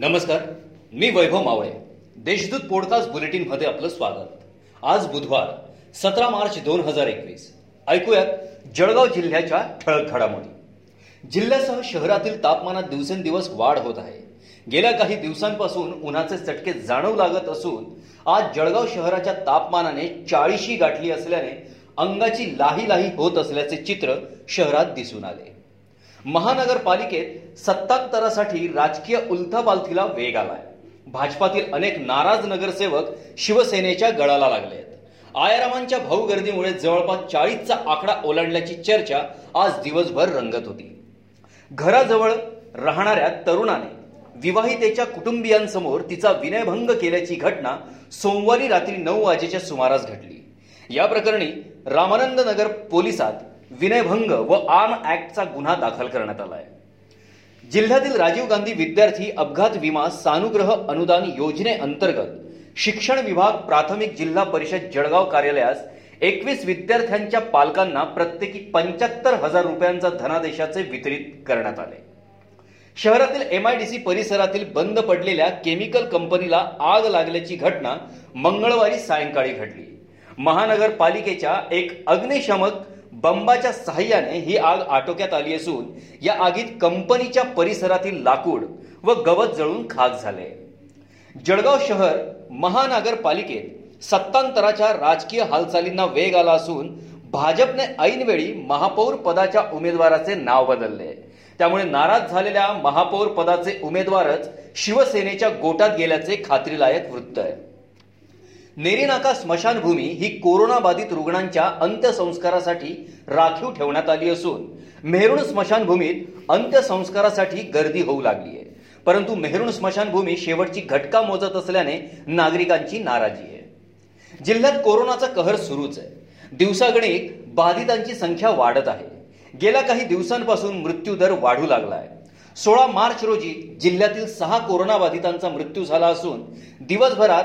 नमस्कार मी वैभव मावळे. देशदूत पॉडकास्ट बुलेटिनमध्ये आपलं स्वागत. आज बुधवार सतरा मार्च दोन हजार एकवीस. ऐकूयात जळगाव जिल्ह्याच्या ठळक घडामोडी जिल्ह्यासह शहरातील तापमानात दिवसेंदिवस वाढ होत आहे. गेल्या काही दिवसांपासून उन्हाचे चटके जाणवू लागत असून आज जळगाव शहराच्या तापमानाने चाळीशी गाठली असल्याने अंगाची लाही लाही होत असल्याचे चित्र शहरात दिसून आले. महानगरपालिकेत सत्तांतरासाठी राजकीय उलथापालथीला वेग आलाय. भाजपातील अनेक नाराज नगरसेवक शिवसेनेच्या गळाला लागले आहेत. आयारामांच्या भाऊ गर्दीमुळे जवळपास चाळीसचा आकडा ओलांडल्याची चर्चा आज दिवसभर रंगत होती. घराजवळ राहणाऱ्या तरुणाने विवाहितेच्या कुटुंबियांसमोर तिचा विनयभंग केल्याची घटना सोमवारी रात्री नऊ वाजेच्या सुमारास घडली. या प्रकरणी रामानंद नगर पोलिसात विनयभंग व आर्म ऍक्टचा गुन्हा दाखल करण्यात आला आहे जिल्ह्यातील राजीव गांधी विद्यार्थी अपघात विमा सानुग्रह अनुदान योजनेअंतर्गत शिक्षण विभाग प्राथमिक जिल्हा परिषद जळगाव कार्यालयास एकवीस विद्यार्थ्यांच्या पालकांना प्रत्येकी पंच्याहत्तर हजार रुपयांचा धनादेशाचे वितरित करण्यात आले. शहरातील एमआयडीसी परिसरातील बंद पडलेल्या केमिकल कंपनीला आग लागल्याची घटना मंगळवारी सायंकाळी घडली. महानगरपालिकेच्या एक अग्निशमक बंबाच्या सहाय्याने ही आग आटोक्यात आली असून या आगीत कंपनीच्या परिसरातील लाकूड व गवत जळून खाक झाले. जळगाव शहर महानगरपालिकेत सत्तांतराच्या राजकीय हालचालींना वेग आला असून भाजपने ऐनवेळी महापौर पदाच्या उमेदवाराचे नाव बदलले. त्यामुळे नाराज झालेल्या महापौर पदाचे उमेदवारच शिवसेनेच्या गोटात गेल्याचे खात्रीलायक वृत्त आहे. नेरीनाका स्मशानभूमी ही कोरोनाबाधित रुग्णांच्या अंत्यसंस्कारासाठी राखीव ठेवण्यात आली असून मेहरुण स्मशानभूमीत अंत्यसंस्कारासाठी गर्दी होऊ लागली आहे. परंतु मेहरुण स्मशानभूमी शेवटची घटका मोजत असल्याने नागरिकांची नाराजी आहे. जिल्ह्यात कोरोनाचा कहर सुरूच आहे. दिवसागणिक बाधितांची संख्या वाढत आहे. गेल्या काही दिवसांपासून मृत्यूदर वाढू लागला आहे सोळा मार्च रोजी जिल्ह्यातील सहा कोरोनाबाधितांचा मृत्यू झाला असून दिवसभरात